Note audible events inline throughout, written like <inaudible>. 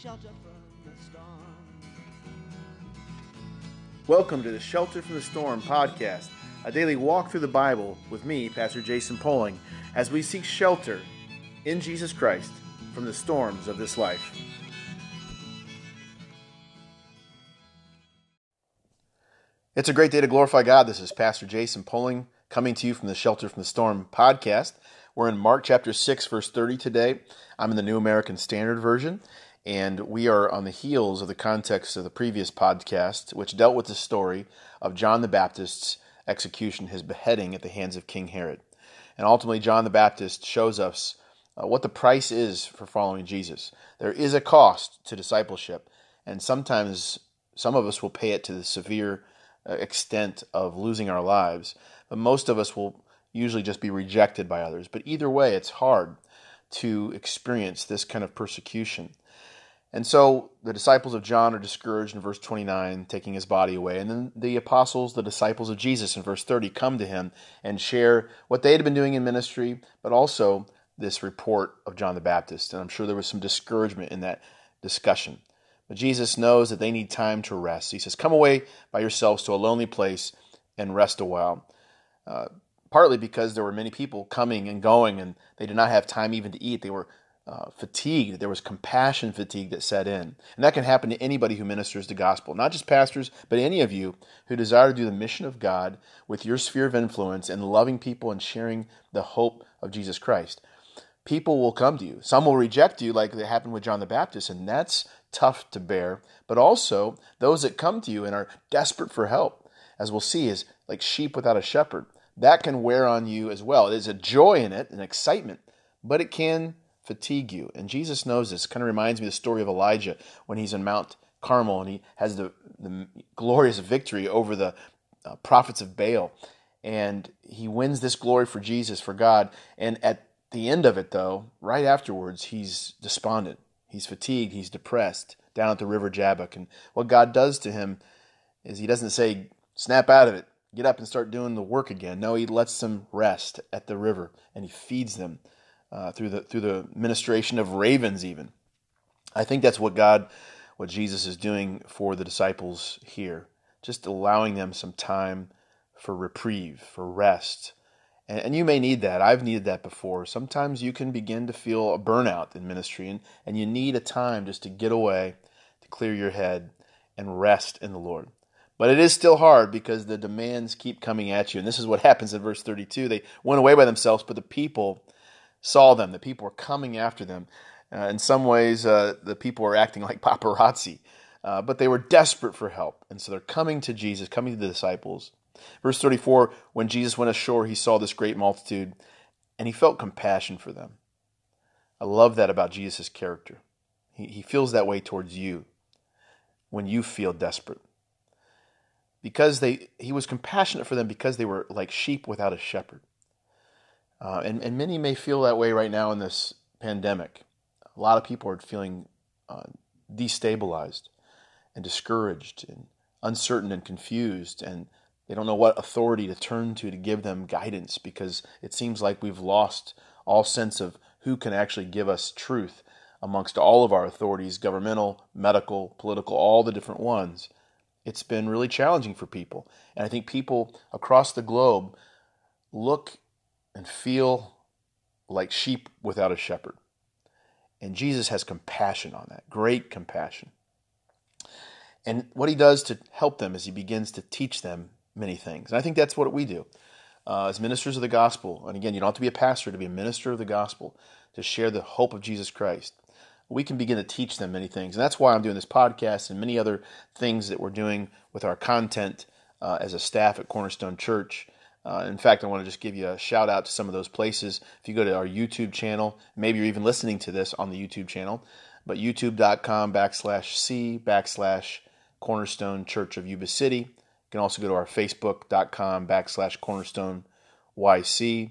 shelter from the storm. Welcome to the Shelter from the Storm podcast, a daily walk through the Bible with me, Pastor Jason Poling, as we seek shelter in Jesus Christ from the storms of this life. It's a great day to glorify God. This is Pastor Jason Poling coming to you from the Shelter from the Storm podcast. We're in Mark chapter 6, verse 30 today. I'm in the New American Standard Version, and we are on the heels of the context of the previous podcast, which dealt with the story of John the Baptist's execution, his beheading at the hands of King Herod. And ultimately, John the Baptist shows us uh, what the price is for following Jesus. There is a cost to discipleship, and sometimes some of us will pay it to the severe uh, extent of losing our lives, but most of us will usually just be rejected by others. But either way, it's hard to experience this kind of persecution. And so the disciples of John are discouraged in verse 29, taking his body away. And then the apostles, the disciples of Jesus in verse 30, come to him and share what they had been doing in ministry, but also this report of John the Baptist. And I'm sure there was some discouragement in that discussion. But Jesus knows that they need time to rest. He says, Come away by yourselves to a lonely place and rest a while. Uh, partly because there were many people coming and going, and they did not have time even to eat. They were uh, fatigued. There was compassion fatigue that set in. And that can happen to anybody who ministers the gospel, not just pastors, but any of you who desire to do the mission of God with your sphere of influence and loving people and sharing the hope of Jesus Christ. People will come to you. Some will reject you, like it happened with John the Baptist, and that's tough to bear, but also those that come to you and are desperate for help, as we'll see, is like sheep without a shepherd. That can wear on you as well. There's a joy in it, an excitement, but it can fatigue you. And Jesus knows this. Kind of reminds me of the story of Elijah when he's in Mount Carmel and he has the, the glorious victory over the uh, prophets of Baal. And he wins this glory for Jesus, for God. And at the end of it, though, right afterwards, he's despondent. He's fatigued, he's depressed down at the river Jabbok. And what God does to him is he doesn't say, snap out of it, get up and start doing the work again. No, he lets them rest at the river and he feeds them uh, through the through the ministration of ravens even. I think that's what God what Jesus is doing for the disciples here, just allowing them some time for reprieve, for rest, and, and you may need that. I've needed that before. Sometimes you can begin to feel a burnout in ministry, and, and you need a time just to get away, to clear your head, and rest in the Lord. But it is still hard because the demands keep coming at you. And this is what happens in verse 32. They went away by themselves, but the people saw them. The people were coming after them. Uh, in some ways, uh, the people were acting <laughs> like paparazzi, uh, but they were desperate for help. And so they're coming to Jesus, coming to the disciples. Verse 34 When Jesus went ashore, he saw this great multitude, and he felt compassion for them. I love that about Jesus' character. He, he feels that way towards you when you feel desperate. Because they, he was compassionate for them because they were like sheep without a shepherd. Uh, and, and many may feel that way right now in this pandemic. A lot of people are feeling uh, destabilized and discouraged and uncertain and confused and they don't know what authority to turn to to give them guidance because it seems like we've lost all sense of who can actually give us truth amongst all of our authorities governmental, medical, political, all the different ones. It's been really challenging for people. And I think people across the globe look and feel like sheep without a shepherd. And Jesus has compassion on that, great compassion. And what he does to help them is he begins to teach them many things. And I think that's what we do uh, as ministers of the gospel. And again, you don't have to be a pastor to be a minister of the gospel, to share the hope of Jesus Christ. We can begin to teach them many things. And that's why I'm doing this podcast and many other things that we're doing with our content uh, as a staff at Cornerstone Church. Uh, in fact, I want to just give you a shout out to some of those places. If you go to our YouTube channel, maybe you're even listening to this on the YouTube channel, but youtube.com backslash C backslash Cornerstone Church of Yuba City. You can also go to our facebook.com backslash cornerstone YC.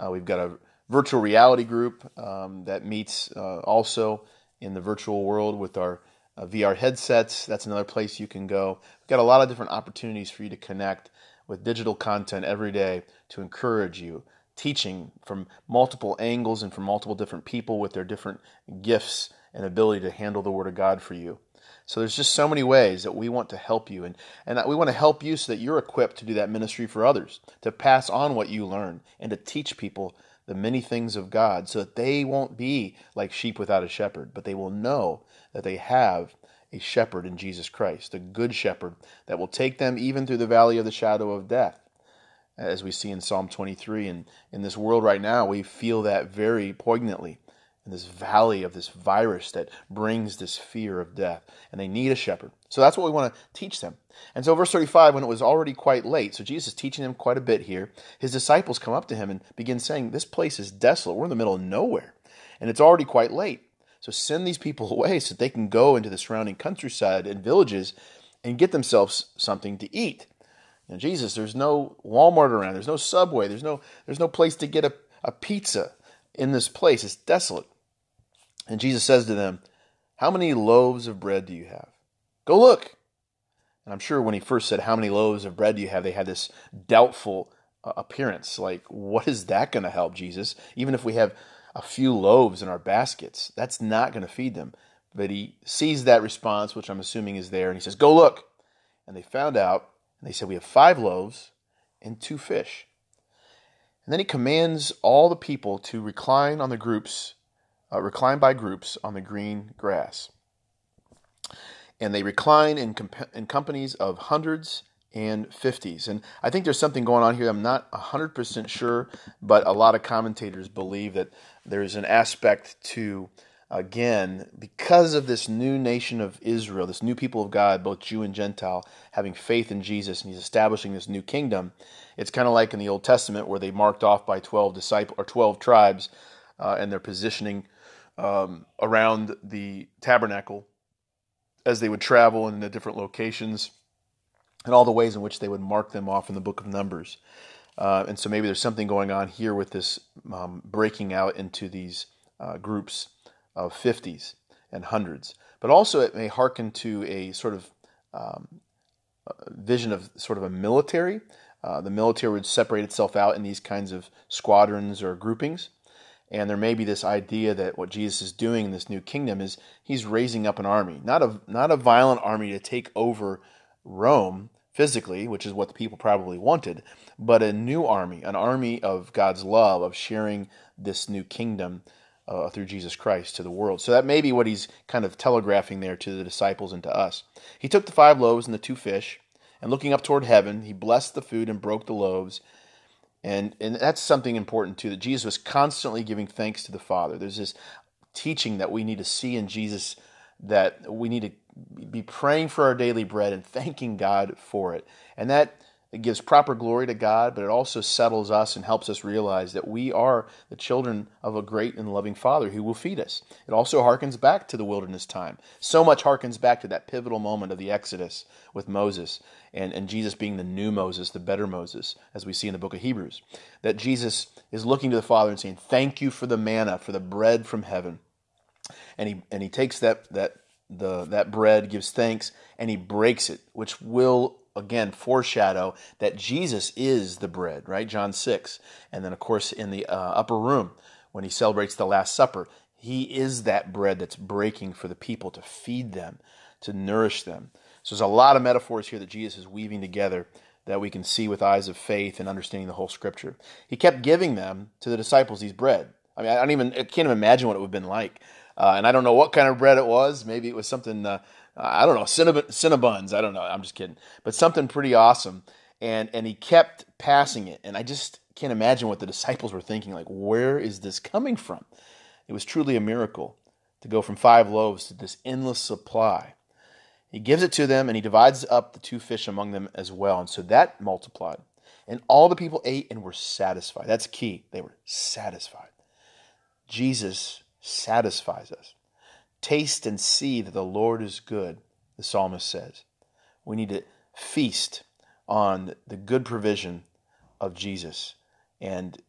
Uh, we've got a virtual reality group um, that meets uh, also in the virtual world with our uh, VR headsets. That's another place you can go. We've got a lot of different opportunities for you to connect with digital content every day to encourage you, teaching from multiple angles and from multiple different people with their different gifts and ability to handle the Word of God for you. So there's just so many ways that we want to help you, and, and that we want to help you so that you're equipped to do that ministry for others, to pass on what you learn, and to teach people the many things of God so that they won't be like sheep without a shepherd, but they will know that they have a shepherd in Jesus Christ, a good shepherd that will take them even through the valley of the shadow of death as we see in Psalm 23. And in this world right now, we feel that very poignantly in this valley of this virus that brings this fear of death. And they need a shepherd. So that's what we want to teach them. And so, verse 35, when it was already quite late, so Jesus is teaching them quite a bit here, his disciples come up to him and begin saying, This place is desolate. We're in the middle of nowhere. And it's already quite late. So send these people <laughs> away so they can go into the surrounding countryside and villages and get themselves something to eat. Now, Jesus, there's no Walmart around, there's no subway, there's no there's no place to get a, a pizza in this place. It's desolate. And Jesus says to them, How many loaves of bread do you have? Go look. And I'm sure when he first said, How many loaves of bread do you have? they had this doubtful uh, appearance. Like, what is that going to help, Jesus? Even if we have a few loaves in our baskets, that's not going to feed them. But he sees that response, which I'm assuming is there, and he says, Go look. And they found out and they said, We have five loaves and two fish. And then he commands all the people to recline on the groups, uh, recline by groups on the green grass. And they recline in, comp- in companies of hundreds and fifties. And I think there's something going on here. I'm not 100% sure, but a lot of commentators believe that there's an aspect to again, because of this new nation of Israel, this new people of God, both Jew and Gentile, having faith in Jesus, and He's establishing this new kingdom. It's kind of like in the Old Testament where they marked off by twelve disciple or twelve tribes, uh, and they're positioning um, around the tabernacle as they would travel in the different locations, and all the ways in which they would mark them off in the Book of Numbers. Uh, and so maybe there's something going on here with this um, breaking out into these uh, groups of 50s and hundreds. But also, it may hearken to a sort of um, vision of sort of a military. Uh, the military would separate itself out in these kinds of squadrons or groupings. And there may be this idea that what Jesus is doing in this new kingdom is he's raising up an army, not a not a violent army to take over Rome physically, which is what the people probably wanted, but a new army, an army of God's love, of sharing this new kingdom uh, through Jesus Christ to the world. So that may be what he's kind of telegraphing there to the disciples and to us. He took the five loaves and the two fish, and looking up toward heaven, he blessed the food and broke the loaves. And, and that's something important too, that Jesus was constantly giving thanks to the Father. There's this teaching that we need to see in Jesus that we need to be praying for our daily bread and thanking God for it. And that gives proper glory to God, but it also settles us and helps us realize that we are the children of a great and loving Father who will feed us. It also harkens back to the wilderness time. So much harkens back to that pivotal moment of the Exodus with Moses and, and Jesus being the new Moses, the better Moses, as we see in the book of Hebrews. That Jesus is looking to the Father and saying, Thank you for the manna, for the bread from heaven. And he and he takes that that the that bread, gives thanks, and he breaks it, which will again foreshadow that Jesus is the bread, right? John 6. And then, of course, in the uh, upper room, when he celebrates the Last Supper, he is that bread that's breaking for the people to feed them, to nourish them. So there's a lot of metaphors here that Jesus is weaving together that we can see with eyes of faith and understanding the whole scripture. He kept giving them to the disciples these bread. I mean, I don't even I can't even imagine what it would have been like. Uh, and I don't know what kind of bread it was. Maybe it was something uh, I don't know, Cinnabons. I don't know. I'm just kidding. But something pretty awesome. And and he kept passing it. And I just can't imagine what the disciples were thinking. Like, where is this coming from? It was truly a miracle to go from five loaves to this endless supply. He gives it to them and he divides up the two fish among them as well. And so that multiplied. And all the people ate and were satisfied. That's key. They were satisfied. Jesus satisfies us. Taste and see that the Lord is good, the psalmist says. We need to feast on the good provision of Jesus and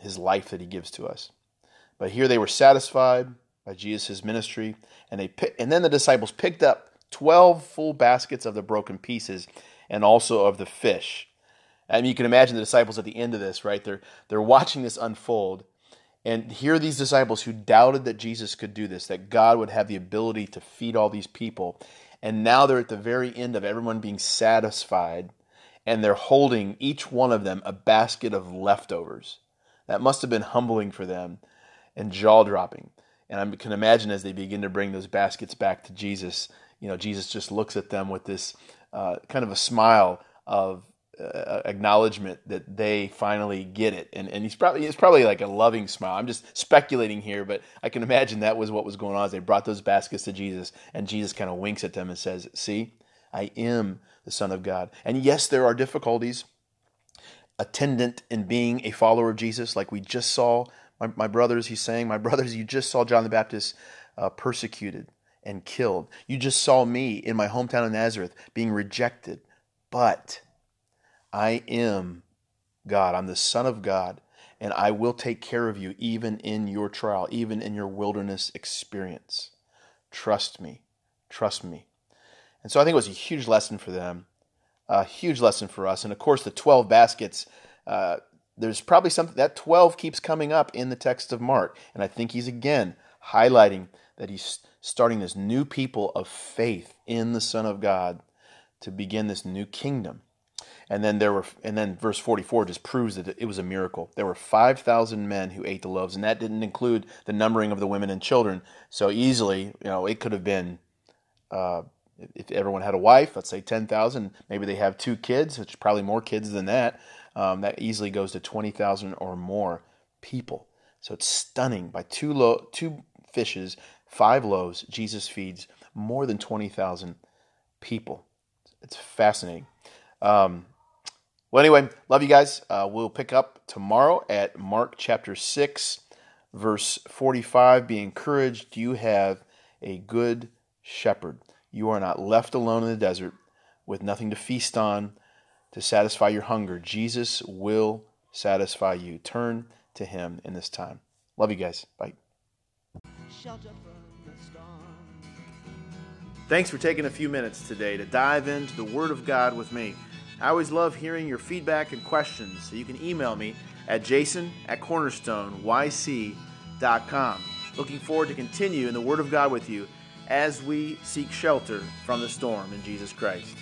his life that he gives to us. But here they were satisfied by Jesus' ministry, and they and then the disciples picked up 12 full baskets of the broken pieces and also of the fish. I mean, you can imagine the disciples at the end of this, right? They're they're watching this unfold, And here are these disciples who doubted that Jesus could do this, that God would have the ability to feed all these people. And now they're at the very end of everyone being satisfied, and they're holding each one of them a basket of leftovers. That must have been humbling for them and jaw dropping. And I can imagine as they begin to bring those baskets back to Jesus, you know, Jesus just looks at them with this uh, kind of a smile of uh, acknowledgement that they finally get it, and and he's probably it's probably like a loving smile. I'm just speculating here, but I can imagine that was what was going on as they brought those baskets to Jesus, and Jesus kind of winks at them and says, "See, I am the Son of God." And yes, there are difficulties attendant in being a follower of Jesus, like we just saw. My, my brothers, he's saying, my brothers, you just saw John the Baptist uh, persecuted and killed. You just saw me in my hometown of Nazareth being rejected, but I am God. I'm the Son of God, and I will take care of you even in your trial, even in your wilderness experience. Trust me. Trust me. And so I think it was a huge lesson for them, a huge lesson for us. And of course, the 12 baskets, uh, there's probably something that 12 keeps coming up in the text of Mark. And I think he's again highlighting that he's starting this new people of faith in the Son of God to begin this new kingdom. And then there were, and then verse 44 just proves that it was a miracle. There were 5,000 men who ate the loaves, and that didn't include the numbering of the women and children. So easily, you know, it could have been, uh, if everyone had a wife, let's say 10,000, maybe they have two kids, which is probably more kids than that. Um, that easily goes to 20,000 or more people. So it's stunning. By two, lo- two fishes, five loaves, Jesus feeds more than 20,000 people. It's fascinating. Um, well, anyway, love you guys. Uh, we'll pick up tomorrow at Mark chapter 6, verse 45. Be encouraged. You have a good shepherd. You are not left alone in the desert with nothing to feast on to satisfy your hunger. Jesus will satisfy you. Turn to him in this time. Love you guys. Bye. Thanks for taking a few minutes today to dive into the Word of God with me. I always love hearing your feedback and questions, so you can email me at jason at cornerstoneyc.com. Looking forward to continue in the Word of God with you as we seek shelter from the storm in Jesus Christ.